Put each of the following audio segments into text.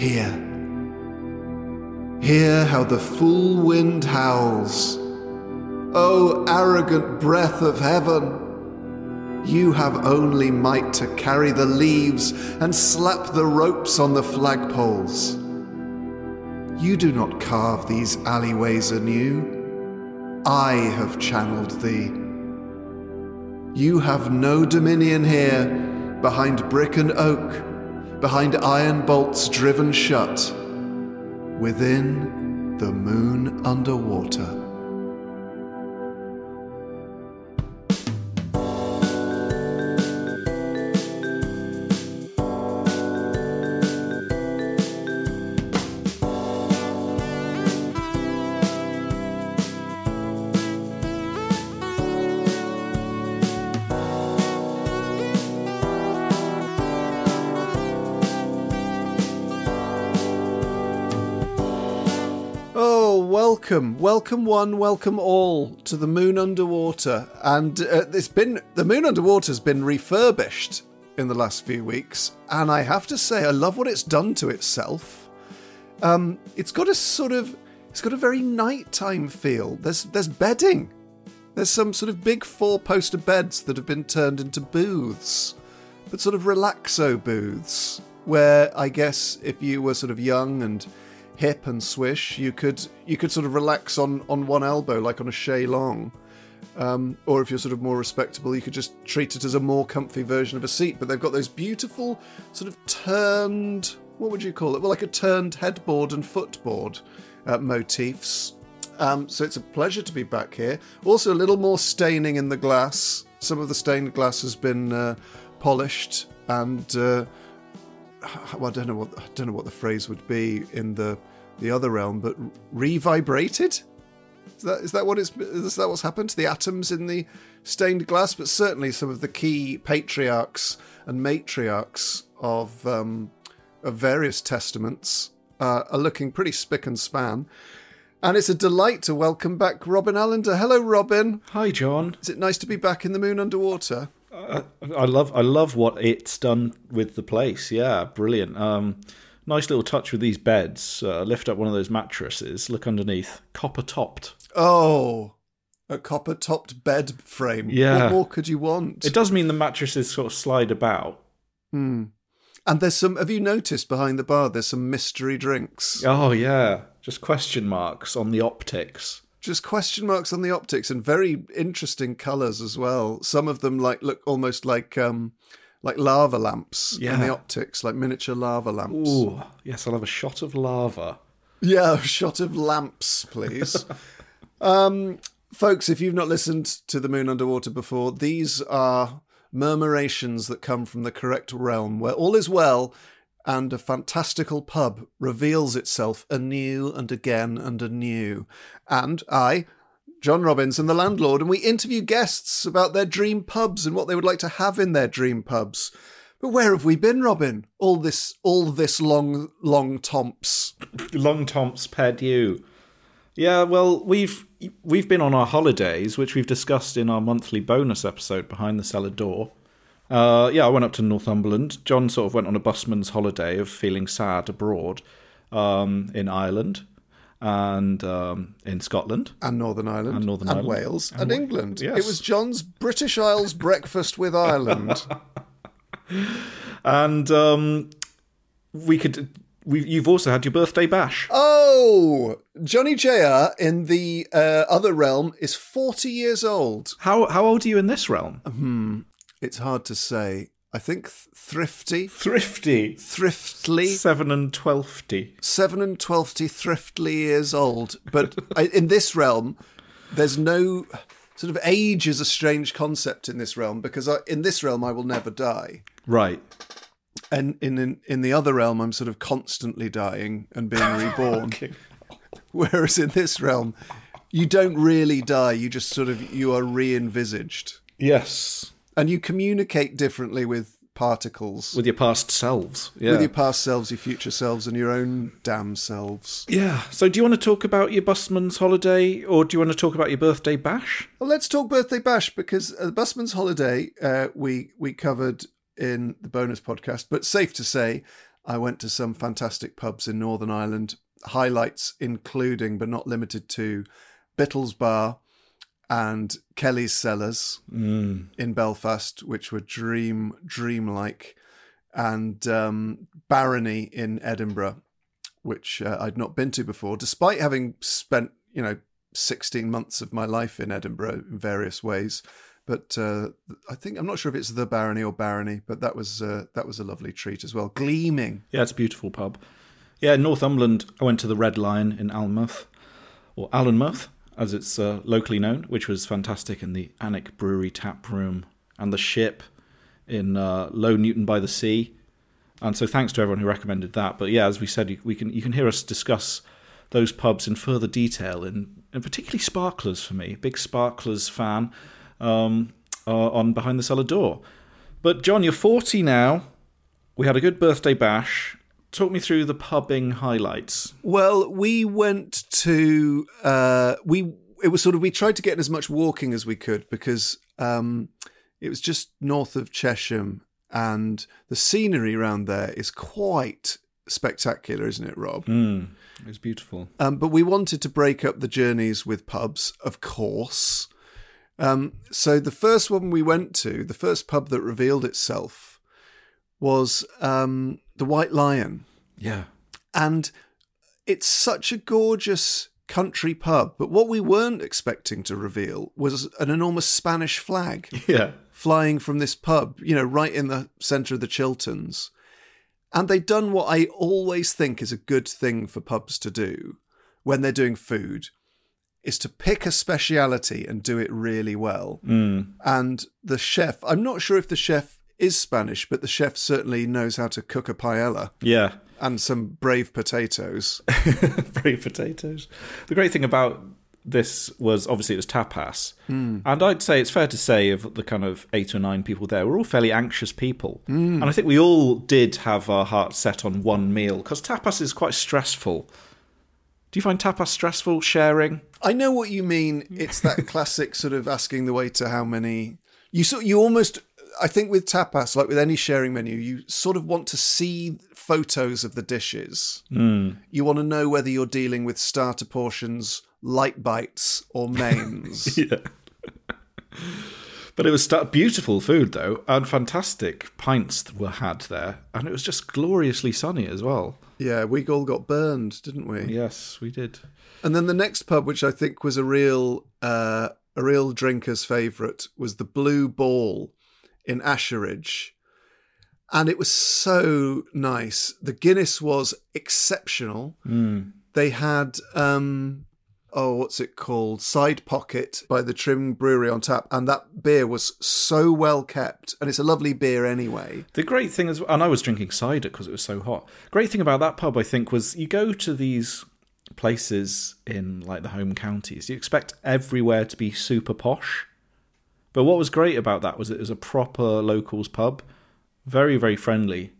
Hear. Hear how the full wind howls. O arrogant breath of heaven! You have only might to carry the leaves and slap the ropes on the flagpoles. You do not carve these alleyways anew. I have channeled thee. You have no dominion here behind brick and oak behind iron bolts driven shut, within the moon underwater. Welcome, one, welcome all to the Moon Underwater. And uh, it's been the Moon Underwater's been refurbished in the last few weeks, and I have to say, I love what it's done to itself. Um, it's got a sort of, it's got a very nighttime feel. There's there's bedding. There's some sort of big four-poster beds that have been turned into booths, but sort of relaxo booths, where I guess if you were sort of young and hip and swish, you could you could sort of relax on on one elbow like on a chaise longue. Um, or if you're sort of more respectable, you could just treat it as a more comfy version of a seat. But they've got those beautiful sort of turned, what would you call it? Well, like a turned headboard and footboard uh, motifs. Um, so it's a pleasure to be back here. Also, a little more staining in the glass. Some of the stained glass has been uh, polished and. Uh, well, I don't know what I don't know what the phrase would be in the the other realm, but revibrated. Is that is that what it's is that what's happened to the atoms in the stained glass? But certainly some of the key patriarchs and matriarchs of um, of various testaments uh, are looking pretty spick and span. And it's a delight to welcome back Robin Allender. Hello, Robin. Hi, John. Is it nice to be back in the moon underwater? Uh, I love I love what it's done with the place. Yeah, brilliant. Um, nice little touch with these beds. Uh, lift up one of those mattresses. Look underneath, copper topped. Oh, a copper topped bed frame. Yeah. What more could you want? It does mean the mattresses sort of slide about. Hmm. And there's some. Have you noticed behind the bar? There's some mystery drinks. Oh yeah, just question marks on the optics. Just question marks on the optics and very interesting colours as well. Some of them like look almost like um like lava lamps in Yeah. the optics, like miniature lava lamps. Ooh, yes, I'll have a shot of lava. Yeah, a shot of lamps, please. um, folks, if you've not listened to The Moon Underwater before, these are murmurations that come from the correct realm where all is well and a fantastical pub reveals itself anew and again and anew. And I, John Robins, am the landlord, and we interview guests about their dream pubs and what they would like to have in their dream pubs. But where have we been, Robin? All this, all this long, long tomps. Long Tomps Perdue. Yeah, well, we've we've been on our holidays, which we've discussed in our monthly bonus episode behind the cellar door. Uh, yeah, I went up to Northumberland. John sort of went on a busman's holiday of feeling sad abroad um, in Ireland and um, in Scotland. And Northern Ireland. And Northern and Ireland. Wales. And, And England. yes. It was John's British Isles breakfast with Ireland. And um, we could. We, you've also had your birthday bash. oh! Johnny JR in the uh, other realm is 40 years old. How how old are you in this realm? It's hard to say. I think th- thrifty. Thrifty. Thriftly. Seven and twelfty. seven and twelfty thriftly years old. But I, in this realm, there's no sort of age is a strange concept in this realm because I, in this realm I will never die, Right. and in, in in the other realm I'm sort of constantly dying and being reborn. Okay. Whereas in this realm, you don't really die. You just sort of you are re-envisaged, Yes. And you communicate differently with particles. With your past selves. Yeah. with your past selves, your future selves, and your own damn selves. yeah. So do you want to talk about your busman's holiday or do you want to talk about your birthday bash? Well, let's talk birthday bash because uh, the busman's holiday uh, we we covered in the bonus podcast. But safe to say, I went to some fantastic pubs in Northern Ireland. Highlights including, but not limited to, Bittles Bar and Kelly's Cellars in Belfast, which were dream dreamlike, and um, Barony in Edinburgh, which uh, I'd not been to before, despite having spent you know 16 months of my life in Edinburgh in various ways. But uh, I think I'm not sure if it's the Barony or Barony, but that was uh, that was a lovely treat as well. Gleaming. Yeah, it's a beautiful pub. Yeah, in Northumberland, I went to the Red Lion in Alnmouth, or Allenmouth, as it's uh, locally known, which was fantastic, and the Alnwick Brewery tap room, and the ship in uh, Low Newton by the Sea. And so, thanks to everyone who recommended that. But yeah, as we said, you, we can you can hear us discuss those pubs in further detail, and, and particularly Sparklers for me, big Sparklers fan, um, uh, on Behind the Cellar Door. But John, you're 40 now. We had a good birthday bash. Talk me through the pubbing highlights. Well, we went to uh, we. It was sort of we tried to get in as much walking as we could because um, it was just north of Chesham, and the scenery around there is quite spectacular, isn't it, Rob? Mm, it was beautiful. Um, but we wanted to break up the journeys with pubs, of course. Um, so the first one we went to, the first pub that revealed itself, was um, the White Lion, Yeah. and it's such a gorgeous country pub. But what we weren't expecting to reveal was an enormous Spanish flag Yeah. flying from this pub, you know, right in the centre of the Chilterns. And they'd done what I always think is a good thing for pubs to do when they're doing food is to pick a speciality and do it really well. Mm. And the chef, I'm not sure if the chef is Spanish, but the chef certainly knows how to cook a paella Yeah. and some brave potatoes. Brave potatoes. The great thing about this was obviously it was tapas. Hmm. And I'd say it's fair to say of the kind of eight or nine people there, we're all fairly anxious people. Hmm. And I think we all did have our hearts set on one meal because tapas is quite stressful. Do you find tapas stressful sharing? I know what you mean. It's that classic sort of asking the waiter how many. You sort you almost. I think with tapas, like with any sharing menu, you sort of want to see photos of the dishes. You want to know whether you're dealing with starter portions, light bites, or mains. yeah. but it was beautiful food though, and fantastic pints that were had there, and it was just gloriously sunny as well. yeah, we all got burned, didn't we? Yes, we did. And then the next pub, which I think was a real uh, a real drinker's favourite, was the Blue Ball in Asheridge. And it was so nice. The Guinness was exceptional. They had um oh, what's it called? Side Pocket by the Tring Brewery on tap, and that beer was so well kept. And it's a lovely beer anyway. The great thing is, and I was drinking cider because it was so hot. Great thing about that pub, I think, was you go to these places in like the home counties, you expect everywhere to be super posh. But what was great about that was it was a proper locals pub, very very friendly,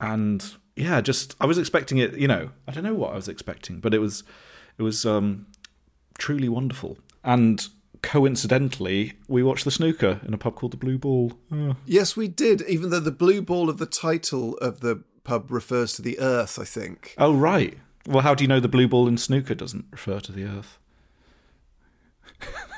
and yeah, just I was expecting it. You know, I don't know what I was expecting, but it was it was um, truly wonderful. And coincidentally, we watched the snooker in a pub called the Blue Ball. Oh. Yes, we did. Even though the blue ball of the title of the pub refers to the Earth, I think. Oh, right. Well, how do you know the blue ball in snooker doesn't refer to the Earth?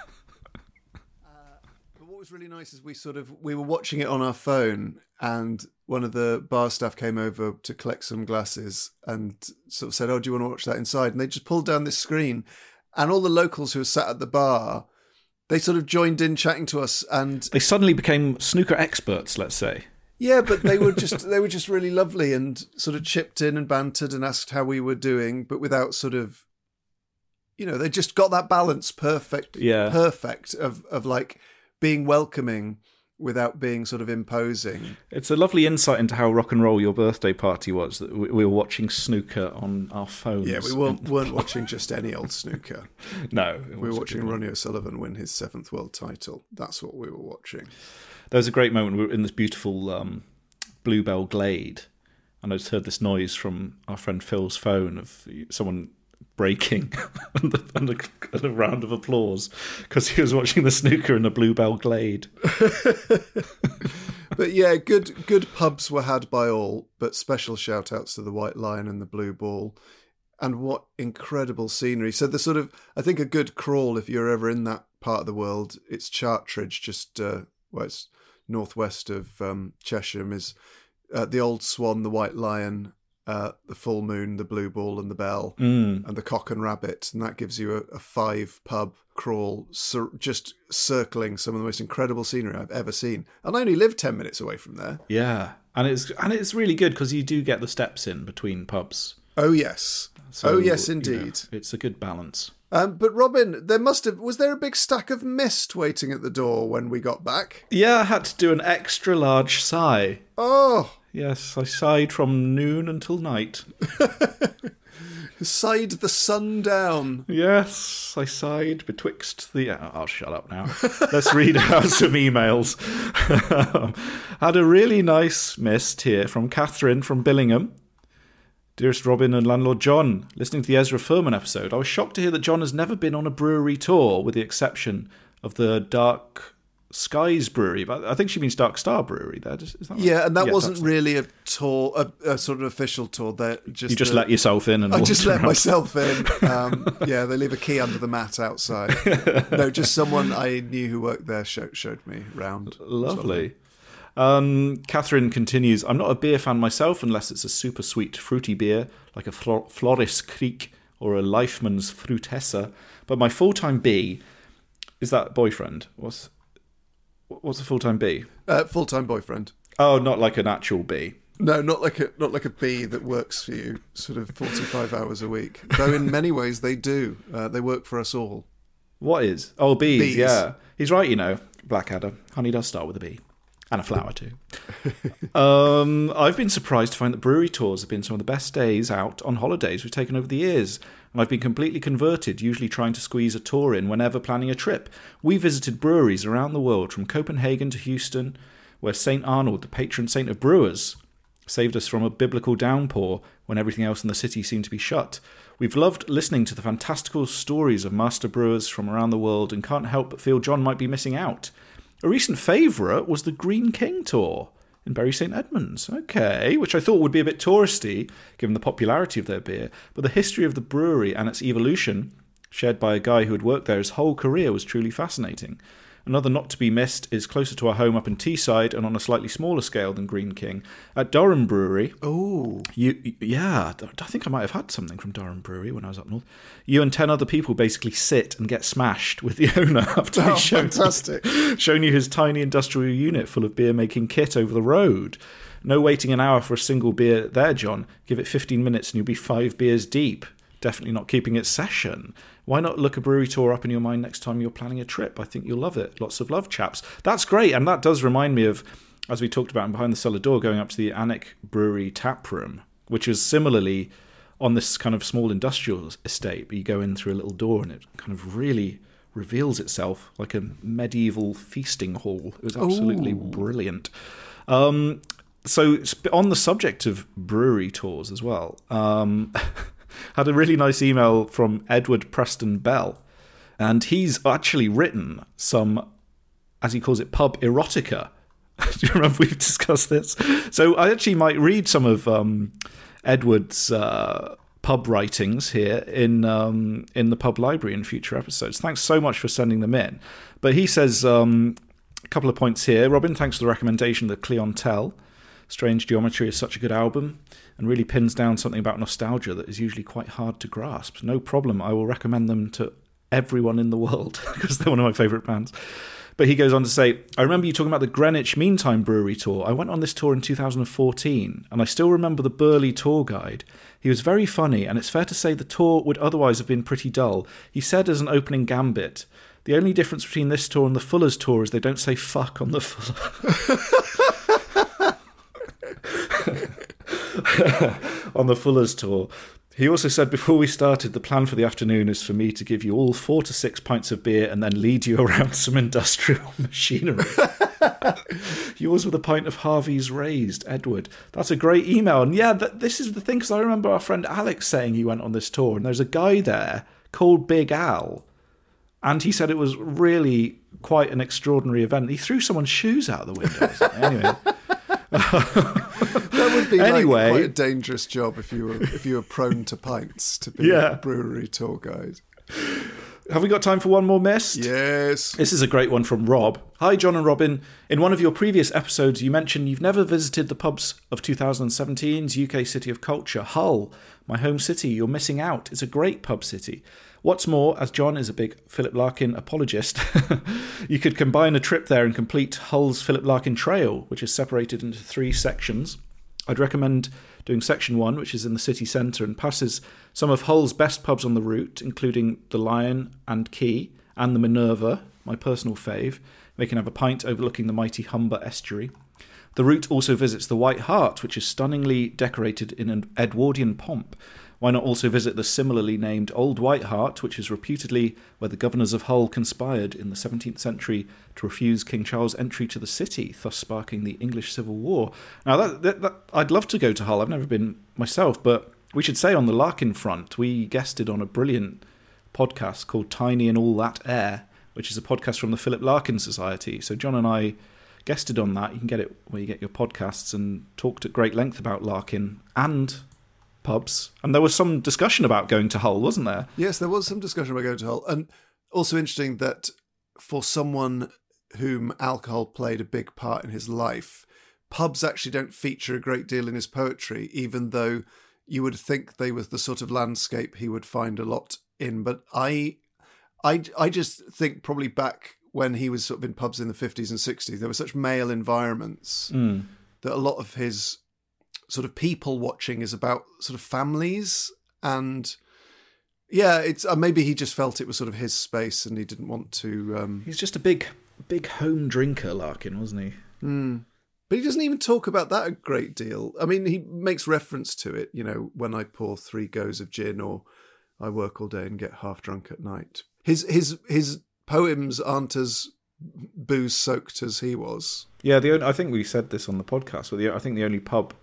Was really nice is we sort of we were watching it on our phone, and one of the bar staff came over to collect some glasses and sort of said, "Oh, do you want to watch that inside?" And they just pulled down this screen, and all the locals who were sat at the bar, they sort of joined in chatting to us, and They suddenly became snooker experts, let's say. yeah, but they were just they were just really lovely and sort of chipped in and bantered and asked how we were doing, but without sort of, you know, they just got that balance perfect, Yeah. perfect of of like being welcoming without being sort of imposing. It's a lovely insight into how rock and roll your birthday party was. That we we were watching snooker on our phones. Yeah, we weren't, weren't watching just any old snooker. No, We were watching. Ronnie O'Sullivan win his seventh world title. That's what we were watching. There was a great moment. We were in this beautiful um, bluebell glade, and I just heard this noise from our friend Phil's phone of someone breaking and, the, and, a, and a round of applause because he was watching the snooker in the bluebell glade. But yeah, good good pubs were had by all, but special shout outs to the White Lion and the Blue Ball. And what incredible scenery. So the sort of I think a good crawl if you're ever in that part of the world, it's Chartridge, just uh well it's northwest of um, is uh, the old swan, the white lion, uh, the full moon, the blue ball and the bell, Mm. and the cock and rabbit, and that gives you a, a five pub crawl, cir- just circling some of the most incredible scenery I've ever seen. And I only live ten minutes away from there. Yeah, and it's and it's really good because you do get the steps in between pubs. Oh yes, So, oh yes, you know, indeed. it's a good balance. Um, but Robin, there must have was there a big stack of mist waiting at the door when we got back? Yeah, I had to do an extra large sigh. Oh, Yes, I sighed from noon until night. sighed the sun down. Yes, I sighed betwixt the. oh, I'll shut up now. Let's read out some emails. Had a really nice mist here from Catherine from Billingham. Dearest Robin and Landlord John, listening to the Ezra Furman episode, I was shocked to hear that John has never been on a brewery tour, with the exception of the Dark Skies Brewery. But I think she means Dark Star Brewery. There, is is that right? Yeah, and that Yeah, wasn't really a tour, a, a sort of official tour. That just You just a- let yourself in and I just let around. myself in. Um, yeah, they leave a key under the mat outside. No, just someone I knew who worked there showed, showed me round. Lovely. Um, Catherine continues I'm not a beer fan myself unless it's a super sweet fruity beer like a Flor- Floris Kriek or a Liefmans Fruitesse. But my full time B is that boyfriend. What's what's a full time B? Uh, Full time boyfriend. Oh, not like an actual B. No, not like a not like a bee that works for you, sort of forty five hours a week. Though in many ways they do. Uh, they work for us all. What is? Oh, bees, Bees. yeah. He's right, you know. Blackadder. Honey does start with a B. And a flower, too. um, I've been surprised to find that brewery tours have been some of the best days out on holidays we've taken over the years. And I've been completely converted, usually trying to squeeze a tour in whenever planning a trip. We visited breweries around the world, from Copenhagen to Houston, where St. Arnold, the patron saint of brewers, saved us from a biblical downpour when everything else in the city seemed to be shut. We've loved listening to the fantastical stories of master brewers from around the world and can't help but feel John might be missing out. A recent favourite was the Greene King tour in Bury St Edmunds. Okay, which I thought would be a bit touristy given the popularity of their beer, but the history of the brewery and its evolution, shared by a guy who had worked there his whole career, was truly fascinating. Another not to be missed is closer to our home up in Teesside and on a slightly smaller scale than Greene King. At Durham Brewery, Oh, you, yeah, I think I might have had something from Durham Brewery when I was up north. You and 10 other people basically sit and get smashed with the owner after Oh, he's shown, fantastic. shown you his tiny industrial unit full of beer making kit over the road. No waiting an hour for a single beer there, John. Give it 15 minutes and you'll be five beers deep. Definitely not keeping its session. Why not look a brewery tour up in your mind next time you're planning a trip? I think you'll love it. Lots of love, chaps. That's great. And that does remind me of, as we talked about in Behind the Cellar Door, going up to the Alnwick Brewery tap room, which is similarly on this kind of small industrial estate. But you go in through a little door and it kind of really reveals itself like a medieval feasting hall. It was absolutely brilliant. Um, so, on the subject of brewery tours as well, um, had a really nice email from Edward Preston Bell. and he's actually written some, as he calls it, pub erotica. Do you remember we've discussed this? So I actually might read some of um, Edward's uh, pub writings here in um, in the pub library in future episodes. Thanks so much for sending them in. But he says um, a couple of points here. Robin, thanks for the recommendation the Clientele. Strange Geometry is such a good album and really pins down something about nostalgia that is usually quite hard to grasp. No problem. I will recommend them to everyone in the world because they're one of my favourite bands. But he goes on to say, I remember you talking about the Greenwich Meantime Brewery tour. I went on this tour in 2014, and I still remember the burly tour guide. He was very funny, and it's fair to say the tour would otherwise have been pretty dull. He said as an opening gambit, the only difference between this tour and the Fuller's tour is they don't say fuck on the Fuller. on the Fuller's tour. He also said before we started, the plan for the afternoon is for me to give you all four to six pints of beer and then lead you around some industrial machinery. Yours with a pint of Harvey's raised, Edward. That's a great email. And yeah, th- this is the thing, because I remember our friend Alex saying he went on this tour, and there's a guy there called Big Al. And he said it was really quite an extraordinary event. He threw someone's shoes out the window. anyway. that would be anyway, like quite a dangerous job if you were if you were prone to pints to be yeah. a brewery tour guide. Have we got time for one more mist? Yes. This is a great one from Rob. Hi, John and Robin. In one of your previous episodes, you mentioned you've never visited the pubs of 2017's UK City of Culture, Hull, my home city. You're missing out. It's a great pub city. What's more, as John is a big Philip Larkin apologist, you could combine a trip there and complete Hull's Philip Larkin Trail, which is separated into three sections. I'd recommend doing section one, which is in the city centre and passes some of Hull's best pubs on the route, including the Lion and Key and the Minerva, my personal fave. They can have a pint overlooking the mighty Humber estuary. The route also visits the White Hart, which is stunningly decorated in an Edwardian pomp, why not also visit the similarly named Old White Hart, which is reputedly where the governors of Hull conspired in the 17th century to refuse King Charles entry to the city, thus sparking the English Civil War? Now, that, that, that, I'd love to go to Hull. I've never been myself, but we should say on the Larkin front, we guested on a brilliant podcast called Tiny and All That Air, which is a podcast from the Philip Larkin Society. So John and I guested on that. You can get it where you get your podcasts and talked at great length about Larkin and pubs. And there was some discussion about going to Hull, wasn't there? Yes, there was some discussion about going to Hull. And also interesting that for someone whom alcohol played a big part in his life, pubs actually don't feature a great deal in his poetry, even though you would think they were the sort of landscape he would find a lot in. But I I I just think probably back when he was sort of in pubs in the 50s and 60s, there were such male environments mm. that a lot of his sort of people watching is about sort of families. And yeah it's uh, maybe he just felt it was sort of his space and he didn't want to um... he's just a big big home drinker larkin wasn't he? Mm. but he doesn't even talk about that a great deal. I mean he makes reference to it you know when i pour three goes of gin or i work all day and get half drunk at night. His his his poems aren't as booze soaked as he was. Yeah the only, i think we said this on the podcast but the, i think the only pub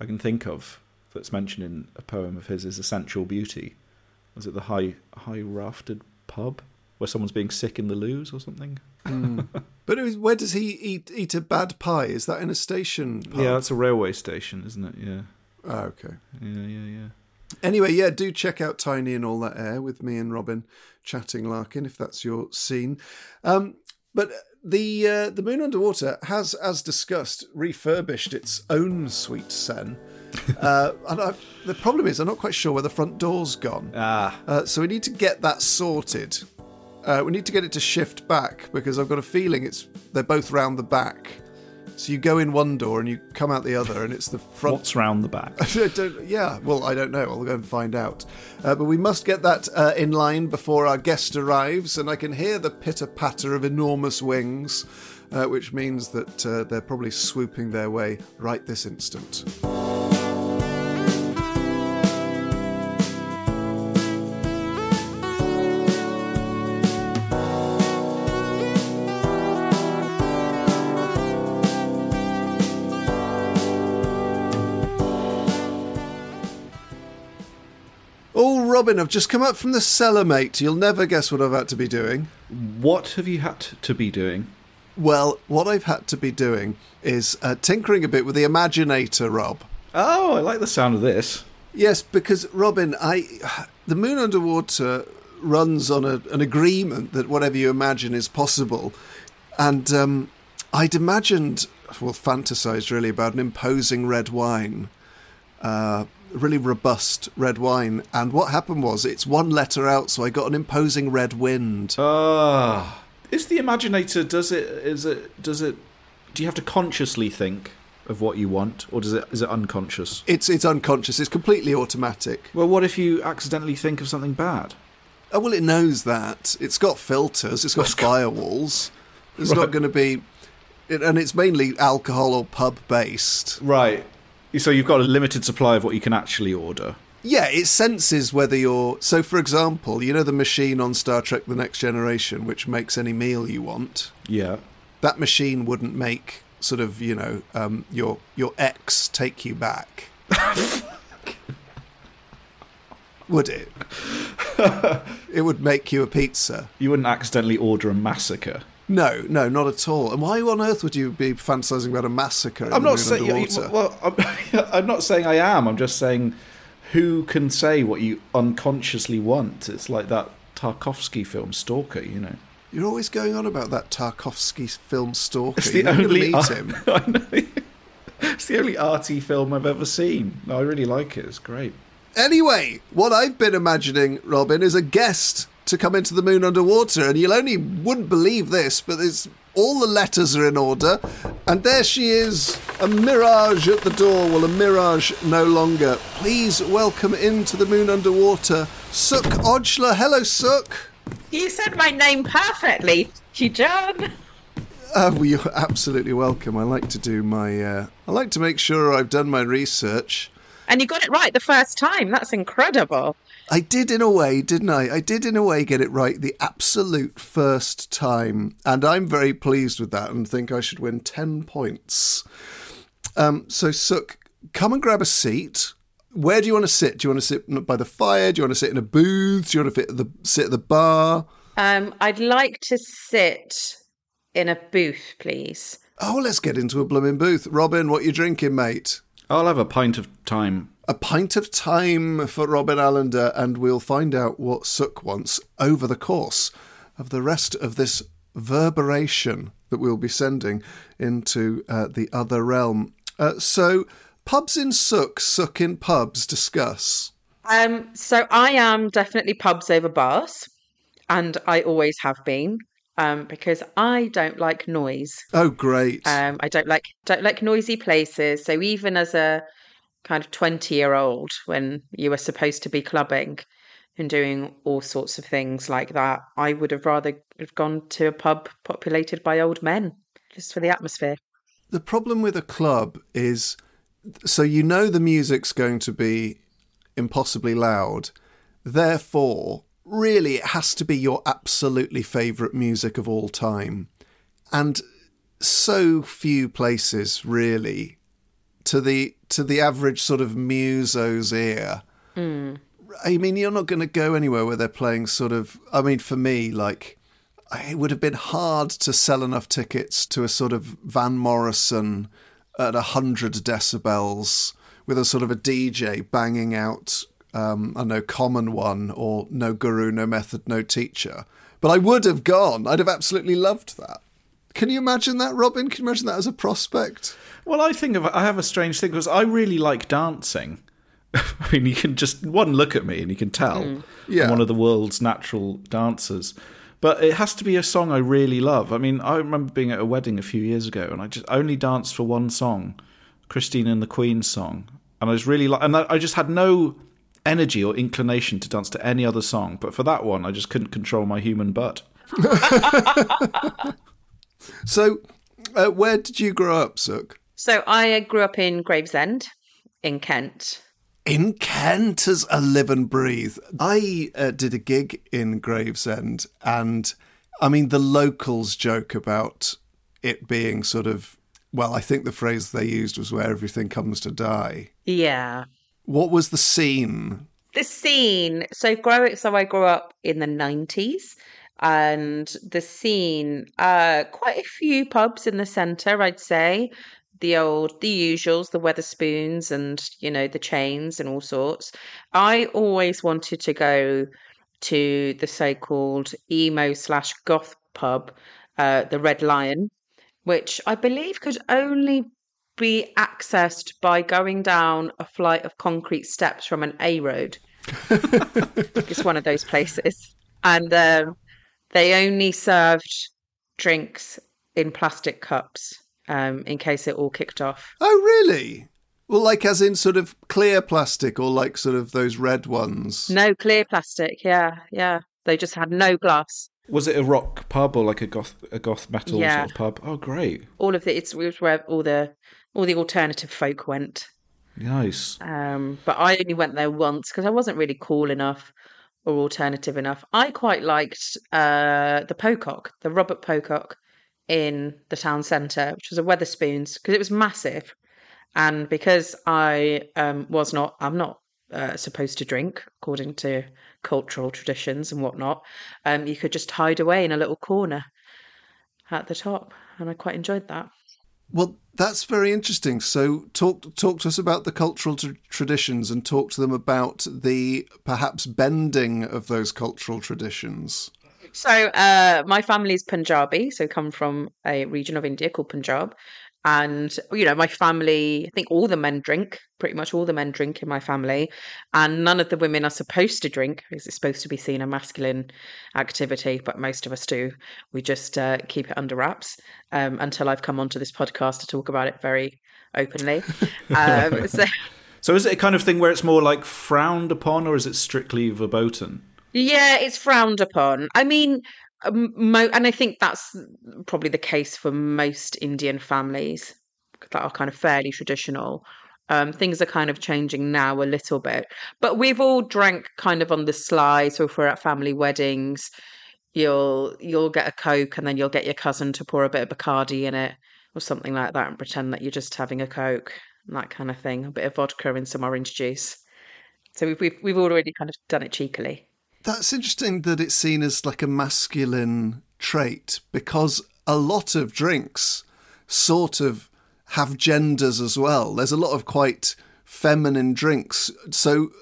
I can think of that's mentioned in a poem of his is Essential Beauty. Was it the high high raftered pub where someone's being sick in the loos or something? Mm. but was, where does he eat eat a bad pie? Is that in a station? Pub? Yeah, that's a railway station, isn't it? Yeah. Oh, okay. Yeah, yeah, yeah. Anyway, yeah, do check out Tiny and All That Air with me and Robin chatting Larkin if that's your scene. Um, but the uh, the Moon Underwater has, as discussed, refurbished its own sweet Sen. uh, and I, the problem is, I'm not quite sure where the front door's gone. Ah. Uh, so we need to get that sorted. Uh, we need to get it to shift back because I've got a feeling it's they're both round the back. So you go in one door and you come out the other, and it's the front. What's round the back? yeah, well, I don't know. I'll go and find out. Uh, but we must get that uh, in line before our guest arrives, and I can hear the pitter patter of enormous wings, uh, which means that uh, they're probably swooping their way right this instant. Robin, I've just come up from the cellar, mate. You'll never guess what I've had to be doing. What have you had to be doing? Well, what I've had to be doing is uh, tinkering a bit with the Imaginator, Rob. Oh, I like the sound of this. Yes, because Robin, I the moon underwater runs on a, an agreement that whatever you imagine is possible, and um, I'd imagined, well, fantasized really about an imposing red wine, uh, really robust red wine, and what happened was it's one letter out, so I got an imposing red wind. Ah, is the imaginator? Does it? Is it? Does it? Do you have to consciously think of what you want, or does it? Is it unconscious? It's it's unconscious. It's completely automatic. Well, what if you accidentally think of something bad? Oh well, it knows that. It's got filters. It's got firewalls. It's Right. not going to be, it, and it's mainly alcohol or pub based. Right. So you've got a limited supply of what you can actually order. Yeah, it senses whether you're. So, for example, you know the machine on Star Trek: The Next Generation, which makes any meal you want. Yeah. That machine wouldn't make sort of you know um, your your ex take you back. would it? it would make you a pizza. You wouldn't accidentally order a massacre. No, no, not at all. And why on earth would you be fantasizing about a massacre? I'm the not saying. underwater? Well, I'm, I'm not saying I am. I'm just saying, who can say what you unconsciously want? It's like that Tarkovsky film, Stalker. You know. You're always going on about that Tarkovsky film Stalker. It's the never only. meet him. I know. It's the only arty film I've ever seen. I really like it. It's great. Anyway, what I've been imagining, Robin, is a guest to come into the moon underwater, and you'll only wouldn't believe this, but there's all the letters are in order, and there she is, a mirage at the door. Well, a mirage no longer. Please welcome into the moon underwater, Sukh Ojla. Hello, Suk. You said my name perfectly, you John. Uh, well, you're absolutely welcome. I like to do my. Uh, I like to make sure I've done my research. And you got it right the first time. That's incredible. I did in a way, didn't I? I did in a way get it right the absolute first time, and I'm very pleased with that and think I should win 10 points. Um, so, Sukh, come and grab a seat. Where do you want to sit? Do you want to sit by the fire? Do you want to sit in a booth? Do you want to fit at the, sit at the bar? Um, I'd like to sit in a booth, please. Oh, let's get into a blooming booth. Robin, what you drinking, mate? I'll have a pint of time. A pint of time for Robin Allender, and we'll find out what Sukh wants over the course of the rest of this verberation that we'll be sending into uh, the other realm. Uh, so, pubs in Sukh, Sukh in pubs, discuss. Um, so I am definitely pubs over bars, and I always have been. Um, because I don't like noise. Oh, great. Um, I don't like don't like noisy places. So even as a kind of twenty year old, when you were supposed to be clubbing and doing all sorts of things like that, I would have rather have gone to a pub populated by old men just for the atmosphere. the problem with a club is so you know the music's going to be impossibly loud therefore really it has to be your absolutely favorite music of all time and so few places really to the to the average sort of muso's ear I mean, you're not going to go anywhere where they're playing sort of. I mean, for me, like, it would have been hard to sell enough tickets to a sort of Van Morrison at 100 decibels with a sort of a DJ banging out, um, I know, Common One or No Guru, No Method, No Teacher. But I would have gone. I'd have absolutely loved that. Can you imagine that, Robin? Can you imagine that as a prospect? Well, I think of I have a strange thing because I really like dancing. I mean, you can just one look at me and you can tell hmm. Yeah. I'm one of the world's natural dancers. But it has to be a song I really love. I mean, I remember being at a wedding a few years ago and I just only danced for one song, Christine and the Queen song, and I was really like, and I just had no energy or inclination to dance to any other song. But for that one, I just couldn't control my human butt. So, uh, where did you grow up, Sukh? So I grew up in Gravesend in Kent. In Kent as a live and breathe. I uh, did a gig in Gravesend, and I mean, the locals joke about it being sort of, well, I think the phrase they used was where everything comes to die. Yeah. What was the scene? the scene. So grow. So I grew up in the nineties, and the scene. Uh, quite a few pubs in the centre, I'd say. The old, the usuals, the Wetherspoons, and you know the chains and all sorts. I always wanted to go to the so-called emo slash goth pub, uh, the Red Lion, which I believe could only be accessed by going down a flight of concrete steps from an A road. it's one of those places. And um, they only served drinks in plastic cups um, in case it all kicked off. Oh, really? Well, like as in sort of clear plastic or like sort of those red ones? No clear plastic. Yeah, yeah. They just had no glass. Was it a rock pub or like a goth a goth metal Yeah. sort of pub? Oh, great, All of the it's it where all the all the alternative folk went. nice. Um, but I only went there once because I wasn't really cool enough or alternative enough. I quite liked uh, the Pocock, the Robert Pocock in the town centre, which was a Wetherspoons because it was massive. And because I um, was not, I'm not uh, supposed to drink according to cultural traditions and whatnot, um, you could just hide away in a little corner at the top. And I quite enjoyed that. Well, that's very interesting. So, talk talk to us about the cultural tr- traditions and talk to them about the perhaps bending of those cultural traditions. So, uh, my family's Punjabi, so come from a region of India called Punjab. And, you know, my family, I think all the men drink, pretty much all the men drink in my family. And none of the women are supposed to drink because it's supposed to be seen a masculine activity, but most of us do. We just uh, keep it under wraps um, until I've come onto this podcast to talk about it very openly. um, so, So is it a kind of thing where it's more like frowned upon, or is it strictly verboten? Yeah, it's frowned upon. I mean, mo- and I think that's probably the case for most Indian families that are kind of fairly traditional. Um, things are kind of changing now a little bit, but we've all drank kind of on the sly. So if we're at family weddings, you'll you'll get a coke, and then you'll get your cousin to pour a bit of Bacardi in it or something like that, and pretend that you're just having a coke, and that kind of thing. A bit of vodka and some orange juice. So we've we've, we've already kind of done it cheekily. That's interesting that it's seen as like a masculine trait because a lot of drinks sort of have genders as well. There's a lot of quite feminine drinks. So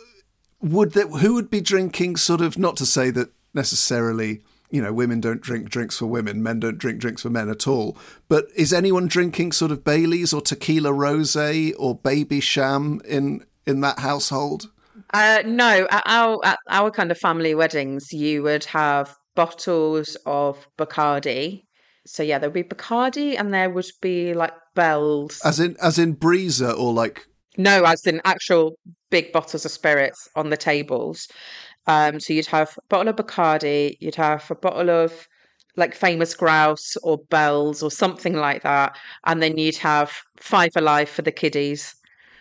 would that who would be drinking sort of not to say that necessarily you know women don't drink drinks for women men don't drink drinks for men at all but is anyone drinking sort of baileys or tequila rosé or Babycham in in that household Uh, no, at our at our kind of family weddings, you would have bottles of Bacardi. So yeah, there would be Bacardi, and there would be like bells. as in as in breezer or like no, as in actual big bottles of spirits on the tables. Um, so you'd have a bottle of Bacardi, you'd have a bottle of like famous grouse or bells or something like that, and then you'd have five alive for the kiddies.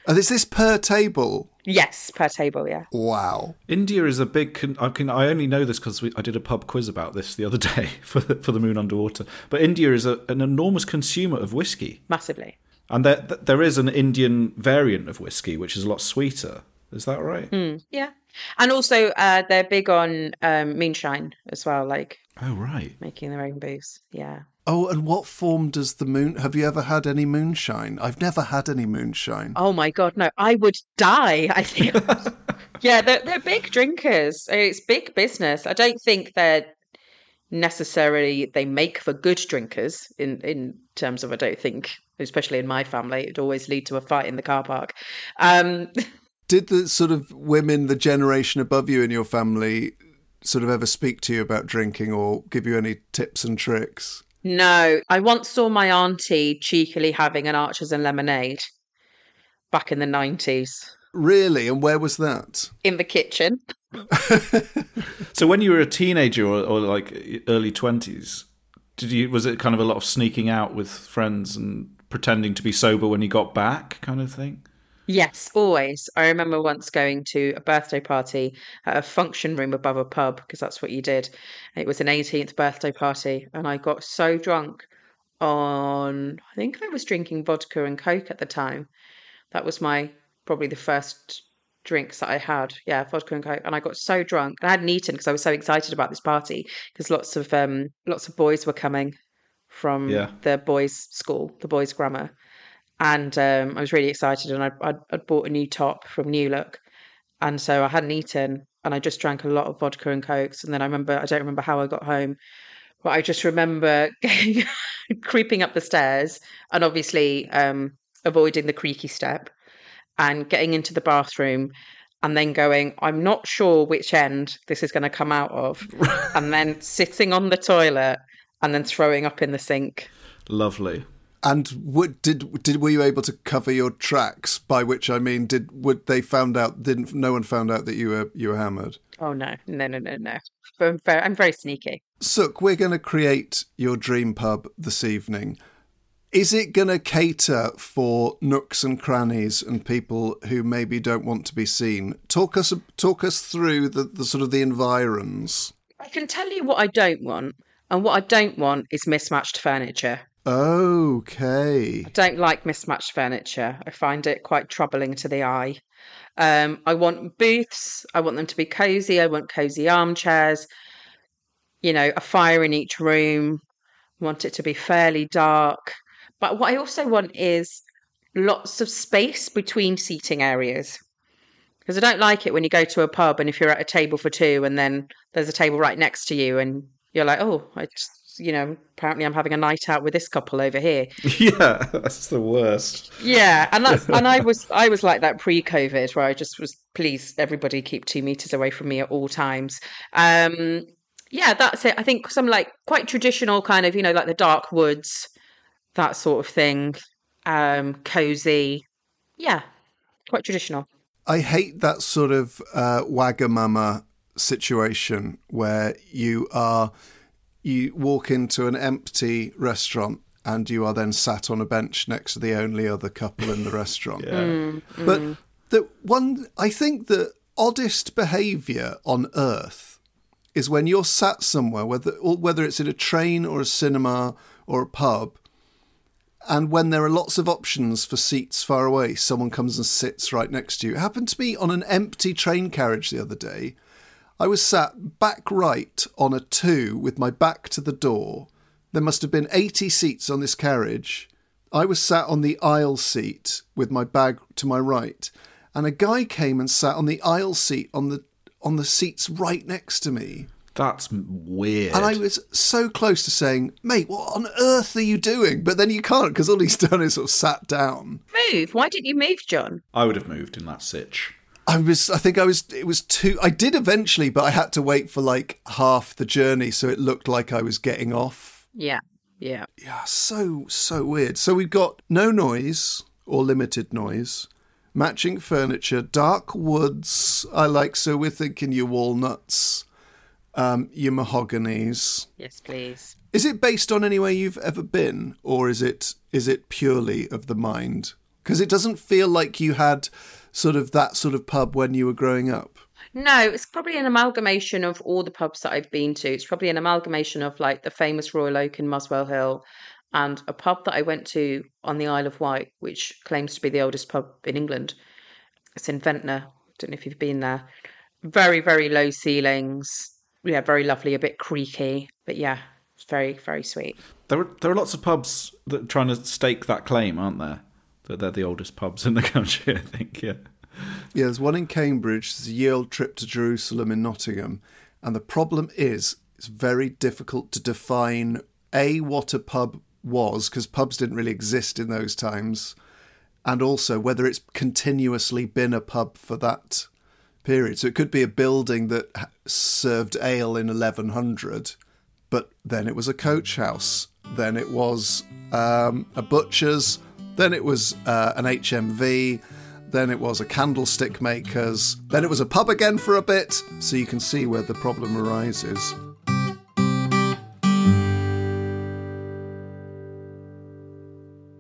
And is this per table Yes, per table, yeah. wow India is a big. Con- I can. I only know this because I did a pub quiz about this the other day for the, for the Moon Underwater. But India is a, an enormous consumer of whiskey, Massively. and there there is an Indian variant of whiskey which is a lot sweeter. Is that right? Yeah. And also, uh, they're big on um, moonshine as well, like Oh right. making their own booze. Yeah. Oh and what form does the moon have you ever had any moonshine i've never had any moonshine Oh my God, no, I would die, I think. yeah, they're, they're big drinkers. It's big business. I don't think they're necessarily, they make for good drinkers in, in terms of, I don't think, especially in my family, it'd always lead to a fight in the car park. Um, did the sort of women the generation above you in your family sort of ever speak to you about drinking or give you any tips and tricks No, I once saw my auntie cheekily having an Archers and lemonade back in the 90s really and where was that in the kitchen. So when you were a teenager or, or like early twenties, did you was it kind of a lot of sneaking out with friends and pretending to be sober when you got back, kind of thing? Yes, always. I remember once going to a birthday party at a function room above a pub because that's what you did. It was an 18th birthday party, and I got so drunk on, I think I was drinking vodka and Coke at the time. That was my probably the first drinks that I had. Yeah, vodka and coke, and I got so drunk. And I hadn't eaten because I was so excited about this party because lots of um lots of boys were coming from Yeah. the boys' school, the boys' grammar, and um, I was really excited. And I I'd, I'd bought a new top from New Look, and so I hadn't eaten, and I just drank a lot of vodka and cokes. And then I remember I don't remember how I got home, but I just remember getting, creeping up the stairs and obviously um, avoiding the creaky step and getting into the bathroom and then going, I'm not sure which end this is going to come out of, and then sitting on the toilet and then throwing up in the sink. Lovely. And what did did were you able to cover your tracks? By which I mean, did would they found out? Didn't no one found out that you were you were hammered? Oh no, no, no, no, no! But I'm very, I'm very sneaky. Sukh, we're going to create your dream pub this evening. Is it going to cater for nooks and crannies and people who maybe don't want to be seen? Talk us talk us through the, the sort of the environs. I can tell you what I don't want, and what I don't want is mismatched furniture. Okay. I don't like mismatched furniture. I find it quite troubling to the eye. Um, I want booths. I want them to be cozy. I want cozy armchairs. You know, a fire in each room. I want it to be fairly dark. But what I also want is lots of space between seating areas. Because I don't like it when you go to a pub and if you're at a table for two and then there's a table right next to you and you're like, oh, I just, you know, apparently I'm having a night out with this couple over here. Yeah, that's the worst. Yeah, and that's and I was I was like that pre-COVID, where I just was please everybody keep two meters away from me at all times. Um, yeah, that's it. I think some like quite traditional kind of you know like the dark woods, that sort of thing, um, cozy. Yeah, quite traditional. I hate that sort of uh, wagamama situation where you are you walk into an empty restaurant and you are then sat on a bench next to the only other couple in the restaurant. Mm, but mm. the one I think the oddest behaviour on earth is when you're sat somewhere, whether or whether it's in a train or a cinema or a pub, and when there are lots of options for seats far away, someone comes and sits right next to you. It happened to me on an empty train carriage the other day. I was sat back right on a two with my back to the door. There must have been 80 seats on this carriage. I was sat on the aisle seat with my bag to my right, and a guy came and sat on the aisle seat on the on the seats right next to me. That's weird. And I was so close to saying, mate, what on earth are you doing? But then you can't because all he's done is sort of sat down. Move. Why didn't you move, John? I would have moved in that sitch. I was, I think I was, it was too, I did eventually, but I had to wait for like half the journey. So it looked like I was getting off. Yeah, yeah. Yeah, so, so weird. So we've got no noise or limited noise, matching furniture, dark woods. I like, so we're thinking your walnuts, um, your mahoganies. Yes, please. Is it based on anywhere you've ever been, or is it is it purely of the mind? Because it doesn't feel like you had sort of that sort of pub when you were growing up. No, it's probably an amalgamation of all the pubs that I've been to. It's probably an amalgamation of like the famous Royal Oak in Muswell Hill and a pub that I went to on the Isle of Wight, which claims to be the oldest pub in England. It's in Ventnor. Don't know if you've been there. Very, very low ceilings. Yeah, very lovely, a bit creaky. But yeah, it's very, very sweet. There are there are lots of pubs that are trying to stake that claim, aren't there? That they're the oldest pubs in the country. I think. Yeah. Yeah, there's one in Cambridge. There's a Ye Olde trip to Jerusalem in Nottingham, and the problem is it's very difficult to define a what a pub was because pubs didn't really exist in those times, and also whether it's continuously been a pub for that period. So it could be a building that served ale in 1100, but then it was a coach house, then it was um, a butcher's, then it was uh, an HMV, then it was a candlestick maker's, then it was a pub again for a bit. So you can see where the problem arises.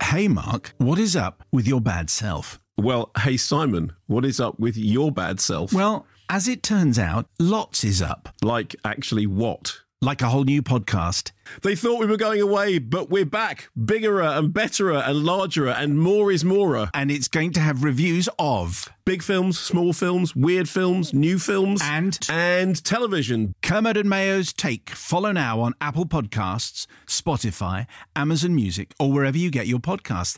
Hey, Mark, what is up with your bad self? Well, hey Simon, what is up with your bad self? Well, as it turns out, lots is up. like actually what? Like a whole new podcast. They thought we were going away, but we're back. Bigger and better and larger and more is more. And it's going to have reviews of Big films, small films, weird films, new films, and and television. Kermode and Mayo's Take. Follow now on Apple Podcasts, Spotify, Amazon Music, or wherever you get your podcasts.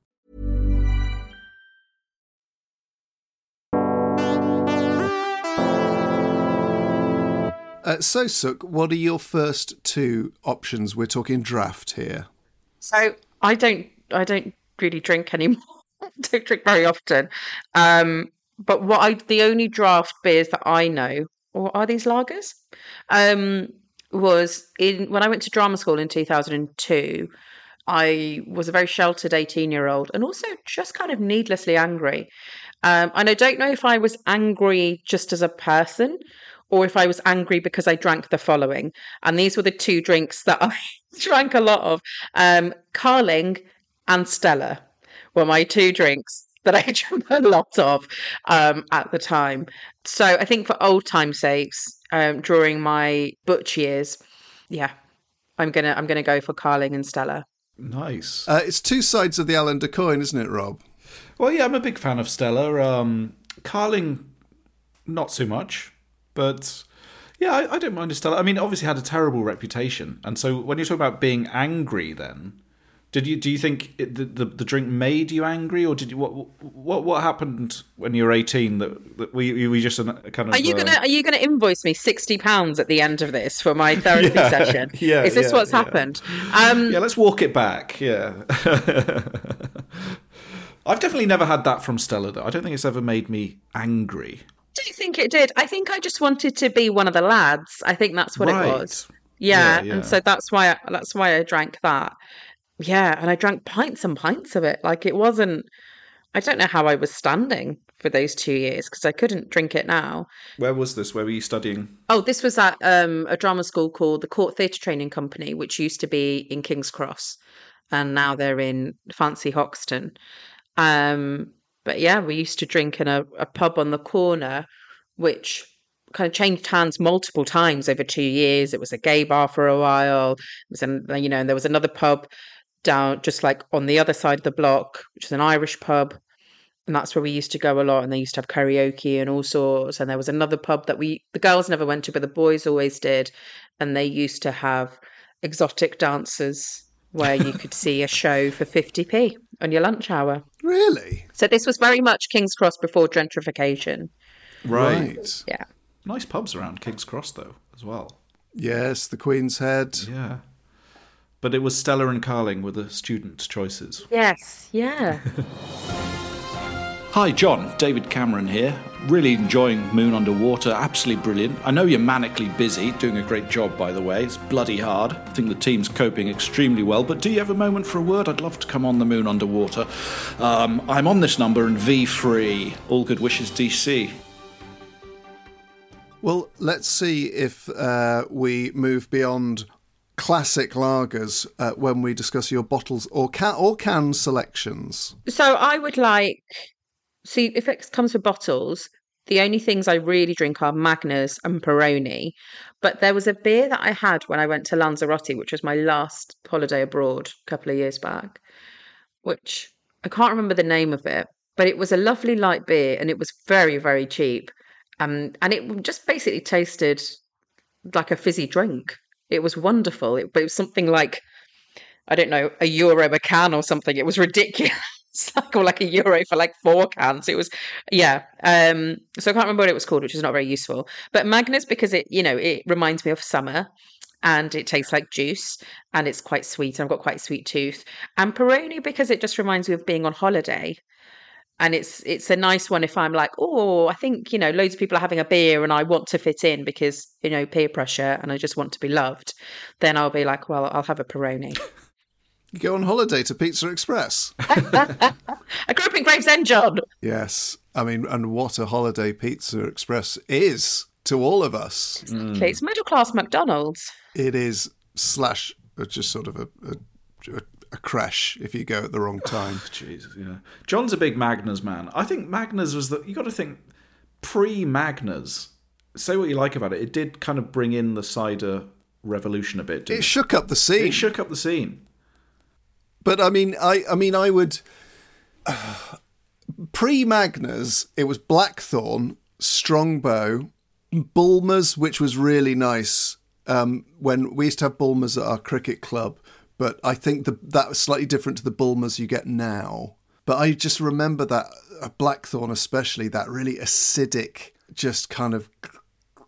Uh, so, Sukh, what are your first two options? We're talking draft here. So I don't I don't really drink anymore. don't drink very often. Um, but what I the only draft beers that I know, or are these lagers? Um, was in when I went to drama school in two thousand and two. I was a very sheltered 18 year old and also just kind of needlessly angry. Um, and I don't know if I was angry just as a person or if I was angry because I drank the following. And these were the two drinks that I drank a lot of. Um, Carling and Stella were my two drinks that I drank a lot of um, at the time. So I think for old time's sakes, um, during my butch years, yeah, I'm gonna I'm gonna go for Carling and Stella. Nice. Uh, it's two sides of the Allender coin, isn't it, Rob? Well, yeah, I'm a big fan of Stella. Um, Carling, not so much, but yeah, I, I don't mind a Stella. I mean, obviously had a terrible reputation, and so when you talk about being angry, then did you do you think it, the, the the drink made you angry, or did you what what what happened when you were 18 that, that we we just kind of Are you uh, gonna Are you gonna invoice me sixty pounds at the end of this for my therapy Yeah, session? yeah, Is this yeah, what's yeah. happened? Um, yeah, let's walk it back. Yeah. I've definitely never had that from Stella, though. I don't think it's ever made me angry. I don't think it did. I think I just wanted to be one of the lads. I think that's what Right. it was. Yeah, Yeah, yeah. and so that's why I, that's why I drank that. Yeah, and I drank pints and pints of it. Like it wasn't. I don't know how I was standing for those two years because I couldn't drink it now. Where was this? Where were you studying? Oh, this was at um, a drama school called the Court Theatre Training Company, which used to be in King's Cross, and now they're in Fancy Hoxton. Um, but yeah, we used to drink in a, a pub on the corner, which kind of changed hands multiple times over two years. It was a gay bar for a while. It was, an, you know, and there was another pub down just like on the other side of the block, which is an Irish pub. And that's where we used to go a lot. And they used to have karaoke and all sorts. And there was another pub that we, the girls never went to, but the boys always did. And they used to have exotic dancers where you could see a show for 50p on your lunch hour. Really? So this was very much King's Cross before gentrification. Right. Yeah. Nice pubs around King's Cross, though, as well. Yes, the Queen's Head. Yeah. But it was Stella and Carling were the student choices. Yes. Yeah. Hi, John. David Cameron here. Really enjoying Moon Underwater. Absolutely brilliant. I know you're manically busy, doing a great job, by the way. It's bloody hard. I think the team's coping extremely well. But do you have a moment for a word? I'd love to come on the Moon Underwater. Um, I'm on this number and V free. All good wishes, DC. Well, let's see if uh, we move beyond classic lagers uh, when we discuss your bottles or can or can selections. So I would like see if it comes for bottles. The only things I really drink are Magners and Peroni. But there was a beer that I had when I went to Lanzarote, which was my last holiday abroad a couple of years back, which I can't remember the name of it, but it was a lovely light beer and it was very, very cheap. Um, and it just basically tasted like a fizzy drink. It was wonderful. It, but it was something like, I don't know, a euro a can or something. It was ridiculous. like or like a euro for like four cans. It was yeah. Um so I can't remember what it was called, which is not very useful. But Magners because it, you know, it reminds me of summer and it tastes like juice and it's quite sweet. I've got quite a sweet tooth. And Peroni because it just reminds me of being on holiday. And it's it's a nice one if I'm like, oh, I think, you know, loads of people are having a beer and I want to fit in because, you know, peer pressure and I just want to be loved. Then I'll be like, well, I'll have a Peroni. You go on holiday to Pizza Express. I grew up in Gravesend, John. yes, I mean, and what a holiday Pizza Express is to all of us. Okay, it's middle class McDonald's. It is slash uh, just sort of a, a, a crash if you go at the wrong time. Jesus, yeah. John's a big Magners man. I think Magners was the. You got to think pre Magners. Say what you like about it. It did kind of bring in the cider revolution a bit. Didn't It it, shook up the scene. it shook up the scene. But I mean, I I mean, I would pre Magners. It was Blackthorn, Strongbow, Bulmers, which was really nice. Um, when we used to have Bulmers at our cricket club, but I think the, that was slightly different to the Bulmers you get now. But I just remember that uh, Blackthorn, especially that really acidic, just kind of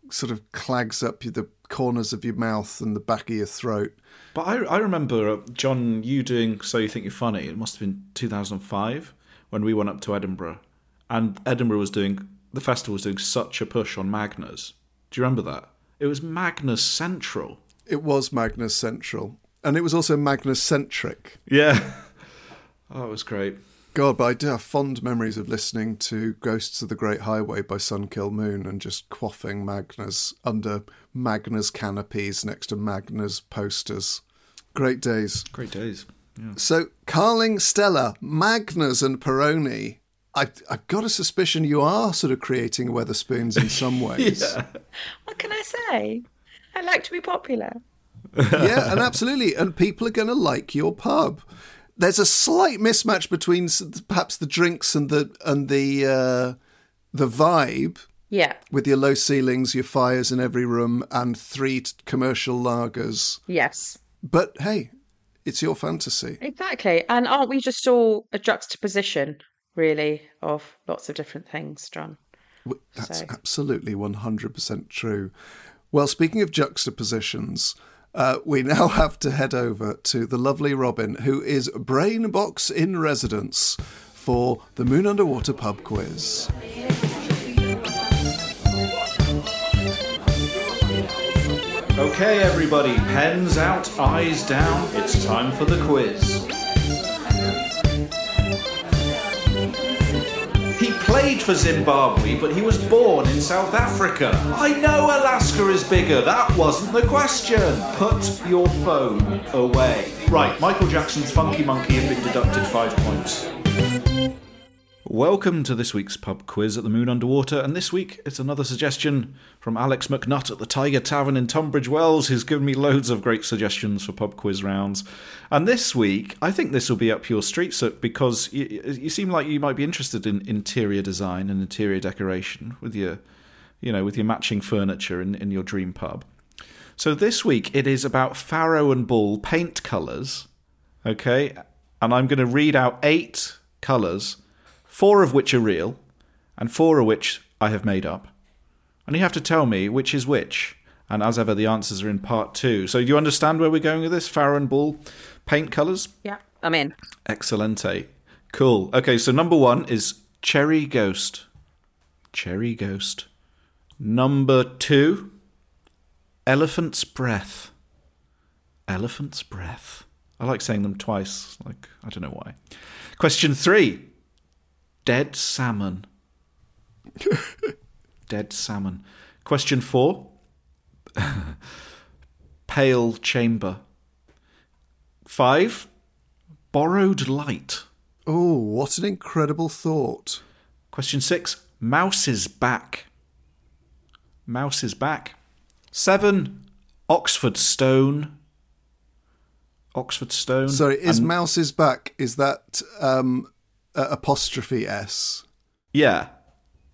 sort of clags up the corners of your mouth and the back of your throat. But I, I remember, uh, John, you doing So You Think You're Funny. It must have been 2005 when we went up to Edinburgh. And Edinburgh was doing, the festival was doing such a push on Magners. Do you remember that? It was Magners Central. It was Magners Central. And it was also Magners Centric. Yeah. oh, it was great. God, but I do have fond memories of listening to Ghosts of the Great Highway by Sun Kil Moon and just quaffing Magners under Magners canopies next to Magners posters. Great days. Great days. Yeah. So, Carling, Stella, Magners, and Peroni. I, I've got a suspicion you are sort of creating Wetherspoons in some ways. What can I say? I like to be popular. yeah, and absolutely. And people are going to like your pub. There's a slight mismatch between perhaps the drinks and the and the uh, the vibe Yeah. with your low ceilings, your fires in every room, and three t- commercial lagers. Yes. But hey, it's your fantasy. Exactly. And aren't we just all a juxtaposition, really, of lots of different things, John? That's So- absolutely 100% true. Well, speaking of juxtapositions, uh, we now have to head over to the lovely Robin, who is brain box in residence for the Moon Underwater pub quiz. Okay, everybody, pens out, eyes down. It's time for the quiz. Played for Zimbabwe, but he was born in South Africa. I know Alaska is bigger. That wasn't the question. Put your phone away. Right, Michael Jackson's Funky Monkey have been deducted five points. Welcome to this week's pub quiz at the Moon Underwater, and this week it's another suggestion from Alex McNutt at the Tiger Tavern in Tunbridge Wells, who's given me loads of great suggestions for pub quiz rounds. And this week, I think this will be up your street, so because you, you seem like you might be interested in interior design and interior decoration with your, you know, with your matching furniture in, in your dream pub. So this week it is about Farrow and Ball paint colours, okay? And I'm going to read out eight colours four of which are real, and four of which I have made up. And you have to tell me which is which. And as ever, the answers are in part two. So do you understand where we're going with this? Farrow and Ball, paint colours? Yeah. I'm in. Excellente. Cool. Okay, so number one is Cherry Ghost. Cherry Ghost. Number two, Elephant's Breath. Elephant's Breath. I like saying them twice. Like, I don't know why. Question three, Dead Salmon. Dead Salmon. Question four, Pale Chamber. Five, Borrowed Light. Oh, what an incredible thought. Question six, Mouse is back. Mouse is back. Seven, Oxford Stone. Oxford Stone. Sorry, is And- Mouse's back, is that um, a- apostrophe S? Yeah,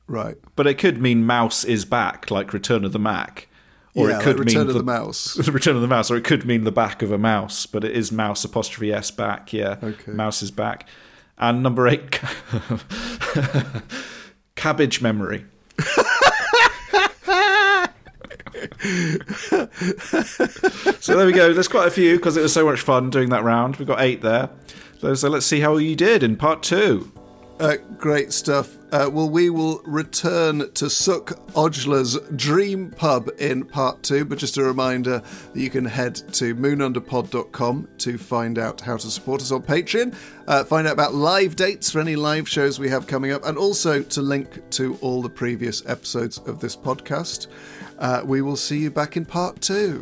Right. but it could mean Mouse is back, like Return of the Mack. Or yeah, it could like Return mean of the, Mouse. the Return of the Mouse, or it could mean the back of a mouse, but it is mouse apostrophe s back. Yeah, Okay. mouse is back. And number eight, cabbage memory. so there we go. There's quite a few because it was so much fun doing that round. We've got eight there. So, so let's see how you did in part two. Uh, great stuff. Uh, well, we will return to Sukh Ojla's Dream Pub in part two, but just a reminder that you can head to moonunderpod.com to find out how to support us on Patreon, uh, find out about live dates for any live shows we have coming up, and also to link to all the previous episodes of this podcast. Uh, we will see you back in part two.